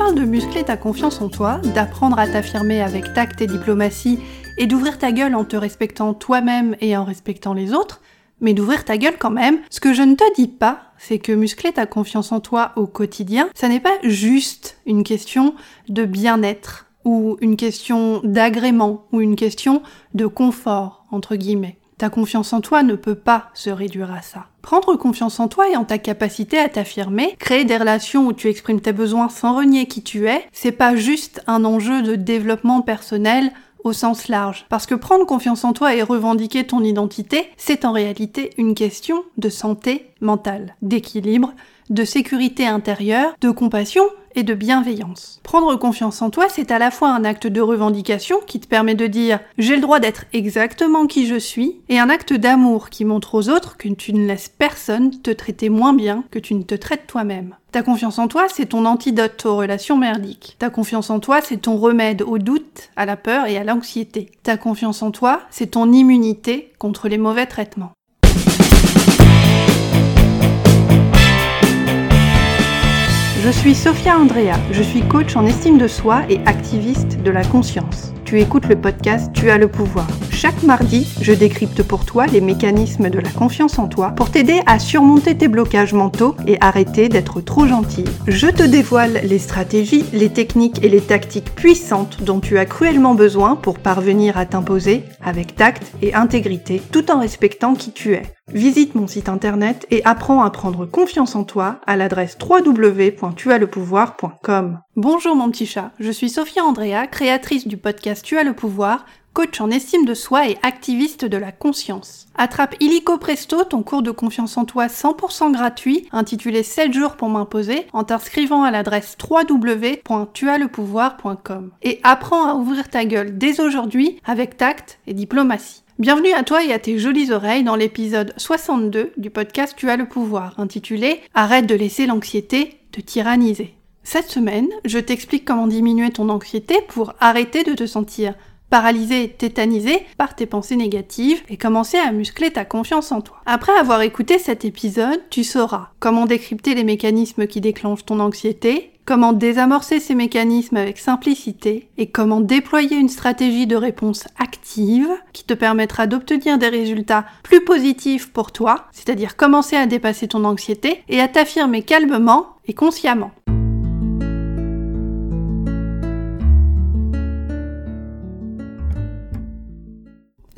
parle de muscler ta confiance en toi, d'apprendre à t'affirmer avec tact et diplomatie, et d'ouvrir ta gueule en te respectant toi-même et en respectant les autres, mais d'ouvrir ta gueule quand même, ce que je ne te dis pas, c'est que muscler ta confiance en toi au quotidien, ça n'est pas juste une question de bien-être, ou une question d'agrément, ou une question de confort, entre guillemets. Ta confiance en toi ne peut pas se réduire à ça. Prendre confiance en toi et en ta capacité à t'affirmer, créer des relations où tu exprimes tes besoins sans renier qui tu es, c'est pas juste un enjeu de développement personnel au sens large. Parce que prendre confiance en toi et revendiquer ton identité, c'est en réalité une question de santé mentale, d'équilibre, de sécurité intérieure, de compassion et de bienveillance. Prendre confiance en toi, c'est à la fois un acte de revendication qui te permet de dire j'ai le droit d'être exactement qui je suis, et un acte d'amour qui montre aux autres que tu ne laisses personne te traiter moins bien que tu ne te traites toi-même. Ta confiance en toi, c'est ton antidote aux relations merdiques. Ta confiance en toi, c'est ton remède au doute, à la peur et à l'anxiété. Ta confiance en toi, c'est ton immunité contre les mauvais traitements. Je suis Sophia Andrea, je suis coach en estime de soi et activiste de la conscience. Tu écoutes le podcast Tu as le pouvoir. Chaque mardi, je décrypte pour toi les mécanismes de la confiance en toi pour t'aider à surmonter tes blocages mentaux et arrêter d'être trop gentil. Je te dévoile les stratégies, les techniques et les tactiques puissantes dont tu as cruellement besoin pour parvenir à t'imposer avec tact et intégrité tout en respectant qui tu es. Visite mon site internet et apprends à prendre confiance en toi à l'adresse www.tuaslepouvoir.com. Bonjour mon petit chat, je suis Sophia Andrea, créatrice du podcast Tu as le pouvoir, coach en estime de soi et activiste de la conscience. Attrape illico presto ton cours de confiance en toi 100% gratuit intitulé 7 jours pour m'imposer en t'inscrivant à l'adresse www.tuaslepouvoir.com et apprends à ouvrir ta gueule dès aujourd'hui avec tact et diplomatie. Bienvenue à toi et à tes jolies oreilles dans l'épisode 62 du podcast Tu as le pouvoir, intitulé Arrête de laisser l'anxiété te tyranniser. Cette semaine, je t'explique comment diminuer ton anxiété pour arrêter de te sentir paralysé tétanisé par tes pensées négatives et commencer à muscler ta confiance en toi. Après avoir écouté cet épisode, tu sauras comment décrypter les mécanismes qui déclenchent ton anxiété, comment désamorcer ces mécanismes avec simplicité et comment déployer une stratégie de réponse active qui te permettra d'obtenir des résultats plus positifs pour toi, c'est-à-dire commencer à dépasser ton anxiété et à t'affirmer calmement et consciemment.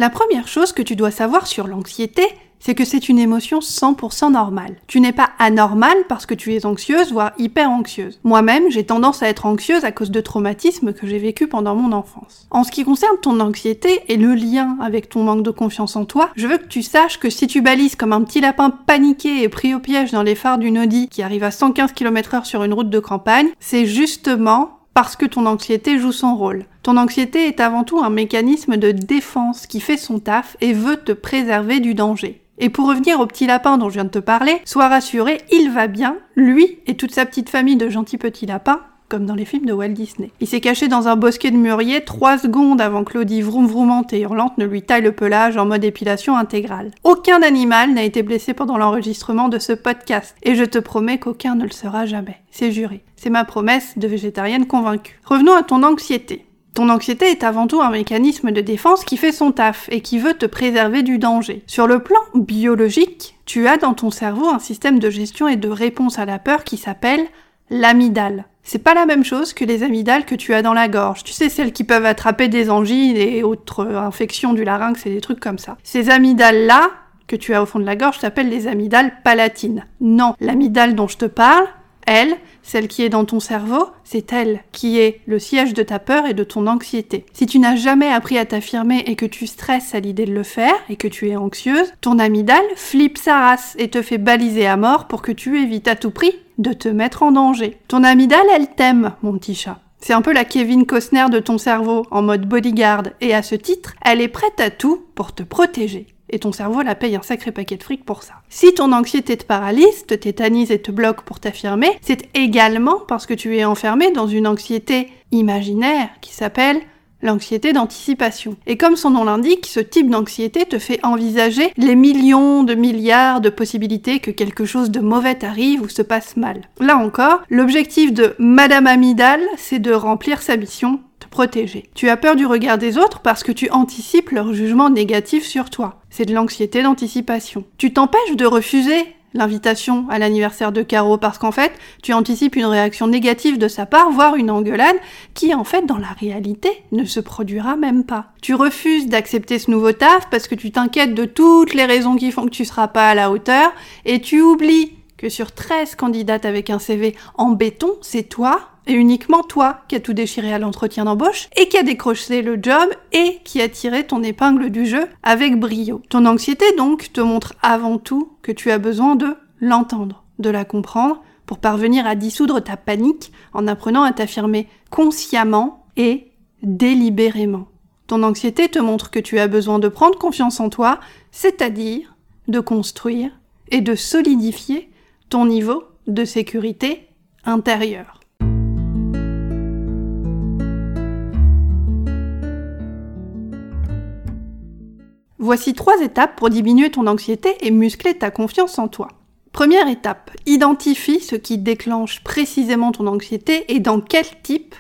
La première chose que tu dois savoir sur l'anxiété, c'est que c'est une émotion 100% normale. Tu n'es pas anormal parce que tu es anxieuse, voire hyper anxieuse. Moi-même, j'ai tendance à être anxieuse à cause de traumatismes que j'ai vécu pendant mon enfance. En ce qui concerne ton anxiété et le lien avec ton manque de confiance en toi, je veux que tu saches que si tu balises comme un petit lapin paniqué et pris au piège dans les phares d'une Audi qui arrive à 115 km h sur une route de campagne, c'est justement parce que ton anxiété joue son rôle. Ton anxiété est avant tout un mécanisme de défense qui fait son taf et veut te préserver du danger. Et pour revenir au petit lapin dont je viens de te parler, sois rassuré, il va bien, lui et toute sa petite famille de gentils petits lapins, comme dans les films de Walt Disney. Il s'est caché dans un bosquet de mûriers trois secondes avant que Claudie vroom vroumante et hurlante ne lui taille le pelage en mode épilation intégrale. Aucun animal n'a été blessé pendant l'enregistrement de ce podcast, et je te promets qu'aucun ne le sera jamais. C'est juré. C'est ma promesse de végétarienne convaincue. Revenons à ton anxiété. Ton anxiété est avant tout un mécanisme de défense qui fait son taf et qui veut te préserver du danger. Sur le plan biologique, tu as dans ton cerveau un système de gestion et de réponse à la peur qui s'appelle l'amygdale. C'est pas la même chose que les amygdales que tu as dans la gorge. Tu sais, celles qui peuvent attraper des angines et autres infections du larynx et des trucs comme ça. Ces amygdales-là, que tu as au fond de la gorge, s'appellent les amygdales palatines. Non, l'amygdale dont je te parle, elle, celle qui est dans ton cerveau, c'est elle qui est le siège de ta peur et de ton anxiété. Si tu n'as jamais appris à t'affirmer et que tu stresses à l'idée de le faire et que tu es anxieuse, ton amygdale flippe sa race et te fait baliser à mort pour que tu évites à tout prix de te mettre en danger. Ton amygdale, elle t'aime, mon petit chat. C'est un peu la Kevin Costner de ton cerveau, en mode bodyguard, et à ce titre, elle est prête à tout pour te protéger et ton cerveau la paye un sacré paquet de fric pour ça. Si ton anxiété te paralyse, te tétanise et te bloque pour t'affirmer, c'est également parce que tu es enfermé dans une anxiété imaginaire qui s'appelle l'anxiété d'anticipation. Et comme son nom l'indique, ce type d'anxiété te fait envisager les millions de milliards de possibilités que quelque chose de mauvais arrive ou se passe mal. Là encore, l'objectif de Madame Amidal, c'est de remplir sa mission te protéger. Tu as peur du regard des autres parce que tu anticipes leur jugement négatif sur toi. C'est de l'anxiété d'anticipation. Tu t'empêches de refuser l'invitation à l'anniversaire de Caro parce qu'en fait, tu anticipes une réaction négative de sa part, voire une engueulade qui en fait dans la réalité ne se produira même pas. Tu refuses d'accepter ce nouveau taf parce que tu t'inquiètes de toutes les raisons qui font que tu seras pas à la hauteur et tu oublies que sur 13 candidates avec un CV en béton, c'est toi et uniquement toi qui as tout déchiré à l'entretien d'embauche et qui a décroché le job et qui a tiré ton épingle du jeu avec brio. Ton anxiété donc te montre avant tout que tu as besoin de l'entendre, de la comprendre pour parvenir à dissoudre ta panique en apprenant à t'affirmer consciemment et délibérément. Ton anxiété te montre que tu as besoin de prendre confiance en toi, c'est-à-dire de construire et de solidifier niveau de sécurité intérieure. Voici trois étapes pour diminuer ton anxiété et muscler ta confiance en toi. Première étape, identifie ce qui déclenche précisément ton anxiété et dans quel type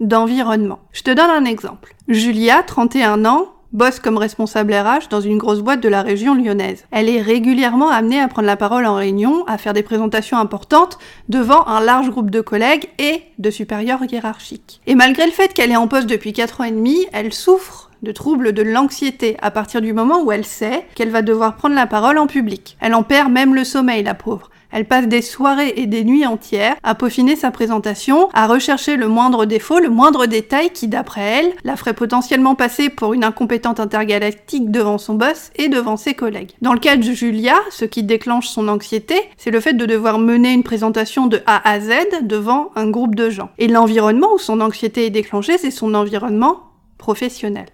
d'environnement. Je te donne un exemple. Julia, 31 ans, bosse comme responsable RH dans une grosse boîte de la région lyonnaise. Elle est régulièrement amenée à prendre la parole en réunion, à faire des présentations importantes devant un large groupe de collègues et de supérieurs hiérarchiques. Et malgré le fait qu'elle est en poste depuis 4 ans et demi, elle souffre de troubles de l'anxiété à partir du moment où elle sait qu'elle va devoir prendre la parole en public. Elle en perd même le sommeil, la pauvre. Elle passe des soirées et des nuits entières à peaufiner sa présentation, à rechercher le moindre défaut, le moindre détail qui, d'après elle, la ferait potentiellement passer pour une incompétente intergalactique devant son boss et devant ses collègues. Dans le cas de Julia, ce qui déclenche son anxiété, c'est le fait de devoir mener une présentation de A à Z devant un groupe de gens. Et l'environnement où son anxiété est déclenchée, c'est son environnement professionnel.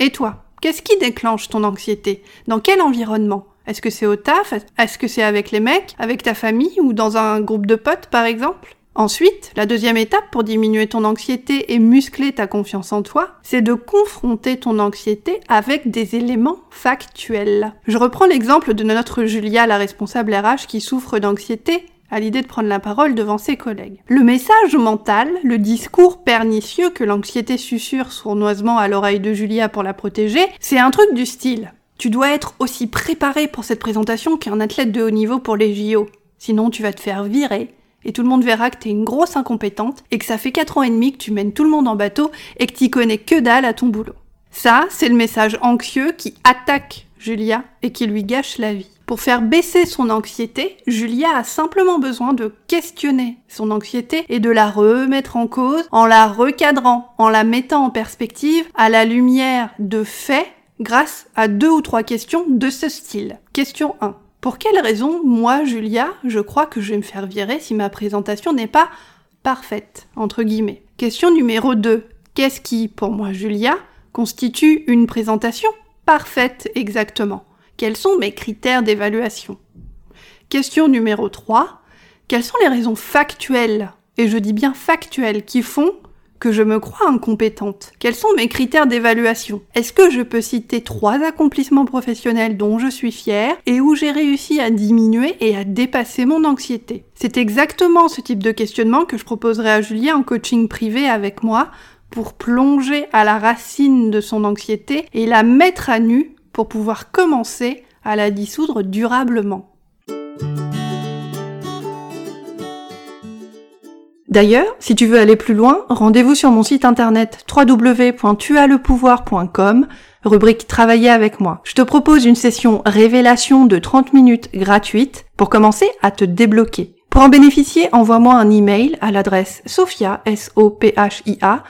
Et toi, qu'est-ce qui déclenche ton anxiété? Dans quel environnement? Est-ce que c'est au taf? Est-ce que c'est avec les mecs? Avec ta famille Ou dans un groupe de potes par exemple? Ensuite, la deuxième étape pour diminuer ton anxiété et muscler ta confiance en toi, c'est de confronter ton anxiété avec des éléments factuels. Je reprends l'exemple de notre Julia, la responsable RH qui souffre d'anxiété à l'idée de prendre la parole devant ses collègues. Le message mental, le discours pernicieux que l'anxiété susurre sournoisement à l'oreille de Julia pour la protéger, c'est un truc du style. Tu dois être aussi préparé pour cette présentation qu'un athlète de haut niveau pour les JO. Sinon, tu vas te faire virer, et tout le monde verra que t'es une grosse incompétente, et que ça fait 4 ans et demi que tu mènes tout le monde en bateau, et que t'y connais que dalle à ton boulot. Ça, c'est le message anxieux qui attaque Julia et qui lui gâche la vie. Pour faire baisser son anxiété, Julia a simplement besoin de questionner son anxiété et de la remettre en cause en la recadrant, en la mettant en perspective à la lumière de faits grâce à deux ou trois questions de ce style. Question 1. Pour quelle raison, moi, Julia, je crois que je vais me faire virer si ma présentation n'est pas parfaite, entre guillemets? Question numéro 2. Qu'est-ce qui, pour moi, Julia, constitue une présentation parfaite exactement? Quels sont mes critères d'évaluation? Question numéro 3. Quelles sont les raisons factuelles, et je dis bien factuelles, qui font que je me crois incompétente. Quels sont mes critères d'évaluation? Est-ce que je peux citer trois accomplissements professionnels dont je suis fière et où j'ai réussi à diminuer et à dépasser mon anxiété? C'est exactement ce type de questionnement que je proposerai à Julia en coaching privé avec moi pour plonger à la racine de son anxiété et la mettre à nu pour pouvoir commencer à la dissoudre durablement. D'ailleurs, si tu veux aller plus loin, rendez-vous sur mon site internet www.tuaslepouvoir.com, rubrique Travailler avec moi. Je te propose une session révélation de 30 minutes gratuite pour commencer à te débloquer. Pour en bénéficier, envoie-moi un email à l'adresse sophia, s o p h i a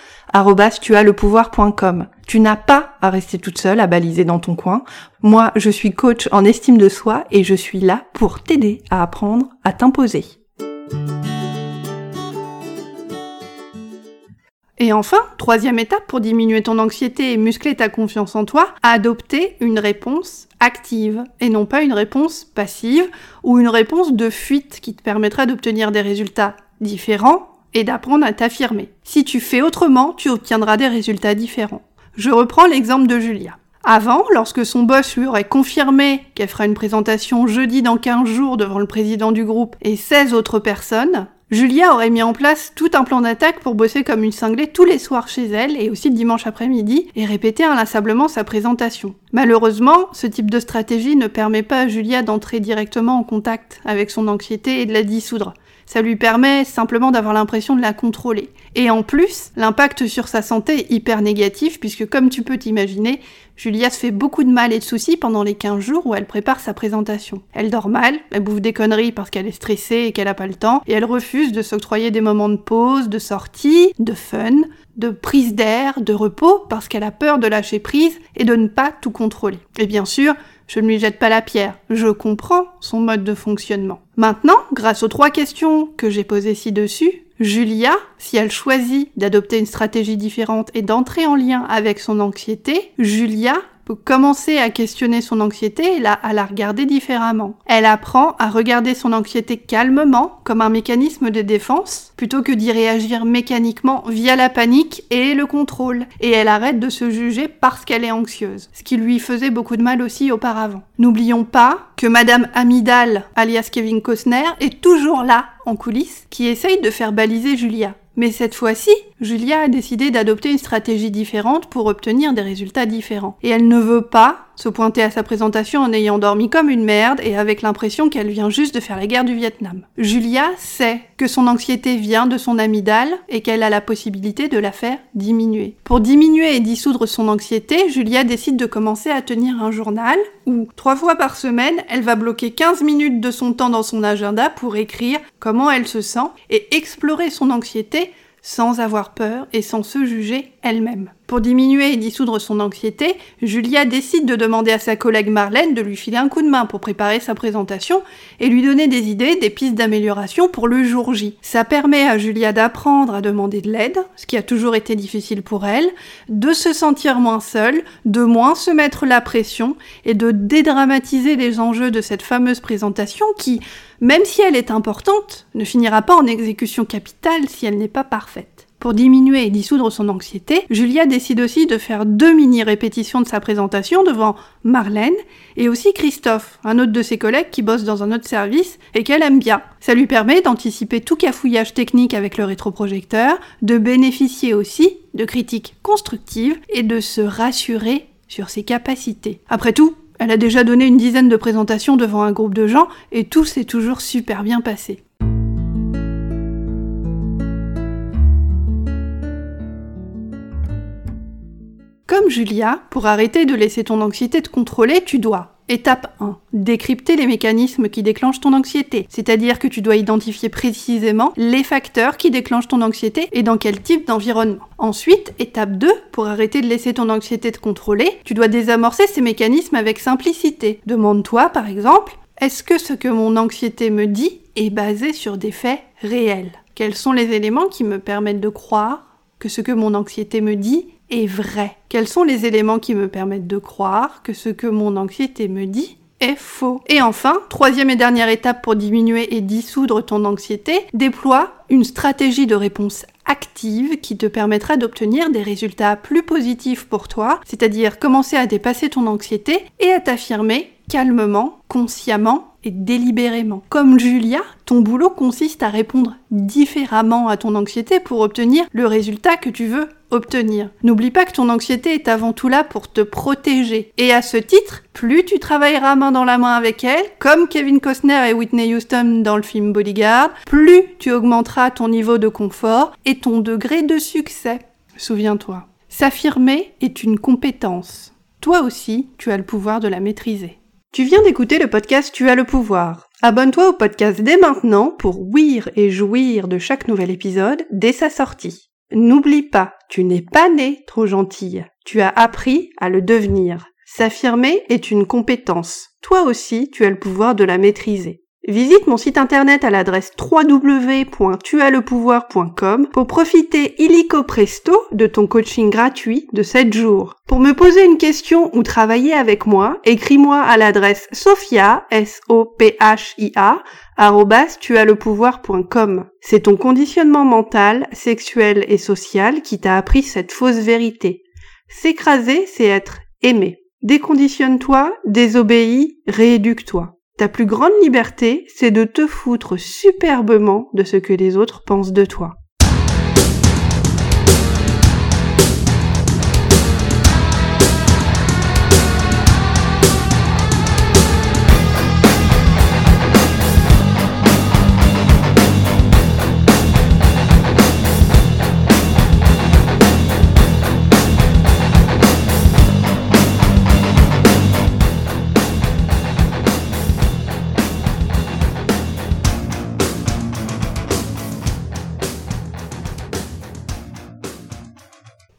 Tu n'as pas à rester toute seule à baliser dans ton coin. Moi, je suis coach en estime de soi et je suis là pour t'aider à apprendre à t'imposer. Et enfin, troisième étape pour diminuer ton anxiété et muscler ta confiance en toi, adopter une réponse active et non pas une réponse passive ou une réponse de fuite qui te permettra d'obtenir des résultats différents et d'apprendre à t'affirmer. Si tu fais autrement, tu obtiendras des résultats différents. Je reprends l'exemple de Julia. Avant, lorsque son boss lui aurait confirmé qu'elle fera une présentation jeudi dans 15 jours devant le président du groupe et 16 autres personnes, Julia aurait mis en place tout un plan d'attaque pour bosser comme une cinglée tous les soirs chez elle et aussi le dimanche après-midi et répéter inlassablement sa présentation. Malheureusement, ce type de stratégie ne permet pas à Julia d'entrer directement en contact avec son anxiété et de la dissoudre. Ça lui permet simplement d'avoir l'impression de la contrôler. Et en plus, l'impact sur sa santé est hyper négatif puisque comme tu peux t'imaginer, Julia se fait beaucoup de mal et de soucis pendant les 15 jours où elle prépare sa présentation. Elle dort mal, elle bouffe des conneries parce qu'elle est stressée et qu'elle n'a pas le temps, et elle refuse de s'octroyer des moments de pause, de sortie, de fun, de prise d'air, de repos, parce qu'elle a peur de lâcher prise et de ne pas tout contrôler. Et bien sûr, je ne lui jette pas la pierre, je comprends son mode de fonctionnement. Maintenant, grâce aux trois questions que j'ai posées ci-dessus, Julia, si elle choisit d'adopter une stratégie différente et d'entrer en lien avec son anxiété, Julia peut commencer à questionner son anxiété et à la regarder différemment. Elle apprend à regarder son anxiété calmement, comme un mécanisme de défense, plutôt que d'y réagir mécaniquement via la panique et le contrôle. Et elle arrête de se juger parce qu'elle est anxieuse, ce qui lui faisait beaucoup de mal aussi auparavant. N'oublions pas que Madame Amidal, alias Kevin Costner, est toujours là, en coulisses, qui essaye de faire baliser Julia. Mais cette fois-ci, Julia a décidé d'adopter une stratégie différente pour obtenir des résultats différents. Et elle ne veut pas se pointer à sa présentation en ayant dormi comme une merde et avec l'impression qu'elle vient juste de faire la guerre du Vietnam. Julia sait que son anxiété vient de son amygdale et qu'elle a la possibilité de la faire diminuer. Pour diminuer et dissoudre son anxiété, Julia décide de commencer à tenir un journal où, trois fois par semaine, elle va bloquer 15 minutes de son temps dans son agenda pour écrire comment elle se sent et explorer son anxiété sans avoir peur et sans se juger elle-même. Pour diminuer et dissoudre son anxiété, Julia décide de demander à sa collègue Marlène de lui filer un coup de main pour préparer sa présentation et lui donner des idées, des pistes d'amélioration pour le jour J. Ça permet à Julia d'apprendre à demander de l'aide, ce qui a toujours été difficile pour elle, de se sentir moins seule, de moins se mettre la pression et de dédramatiser les enjeux de cette fameuse présentation qui, même si elle est importante, ne finira pas en exécution capitale si elle n'est pas parfaite. Pour diminuer et dissoudre son anxiété, Julia décide aussi de faire deux mini-répétitions de sa présentation devant Marlène et aussi Christophe, un autre de ses collègues qui bosse dans un autre service et qu'elle aime bien. Ça lui permet d'anticiper tout cafouillage technique avec le rétroprojecteur, de bénéficier aussi de critiques constructives et de se rassurer sur ses capacités. Après tout, elle a déjà donné une dizaine de présentations devant un groupe de gens et tout s'est toujours super bien passé. Comme Julia, pour arrêter de laisser ton anxiété te contrôler, tu dois Étape 1. Décrypter les mécanismes qui déclenchent ton anxiété. C'est-à-dire que tu dois identifier précisément les facteurs qui déclenchent ton anxiété et dans quel type d'environnement. Ensuite, étape 2. Pour arrêter de laisser ton anxiété te contrôler, tu dois désamorcer ces mécanismes avec simplicité. Demande-toi, par exemple, est-ce que ce que mon anxiété me dit est basé sur des faits réels? Quels sont les éléments qui me permettent de croire que ce que mon anxiété me dit est vrai. Quels sont les éléments qui me permettent de croire que ce que mon anxiété me dit est faux? Et enfin, troisième et dernière étape pour diminuer et dissoudre ton anxiété, déploie une stratégie de réponse active qui te permettra d'obtenir des résultats plus positifs pour toi, c'est-à-dire commencer à dépasser ton anxiété et à t'affirmer calmement, consciemment et délibérément. Comme Julia, ton boulot consiste à répondre différemment à ton anxiété pour obtenir le résultat que tu veux obtenir. N'oublie pas que ton anxiété est avant tout là pour te protéger. Et à ce titre, plus tu travailleras main dans la main avec elle, comme Kevin Costner et Whitney Houston dans le film Bodyguard, plus tu augmenteras ton niveau de confort et ton degré de succès. Souviens-toi. S'affirmer est une compétence. Toi aussi, tu as le pouvoir de la maîtriser. Tu viens d'écouter le podcast Tu as le pouvoir. Abonne-toi au podcast dès maintenant pour ouïr et jouir de chaque nouvel épisode dès sa sortie. N'oublie pas, tu n'es pas né trop gentille. Tu as appris à le devenir. S'affirmer est une compétence. Toi aussi, tu as le pouvoir de la maîtriser. Visite mon site internet à l'adresse www.tuaslepouvoir.com pour profiter illico presto de ton coaching gratuit de 7 jours. Pour me poser une question ou travailler avec moi, écris-moi à l'adresse sophia, s o p h i a C'est ton conditionnement mental, sexuel et social qui t'a appris cette fausse vérité. S'écraser, c'est être aimé. Déconditionne-toi, désobéis, rééduque-toi. Ta plus grande liberté, c'est de te foutre superbement de ce que les autres pensent de toi.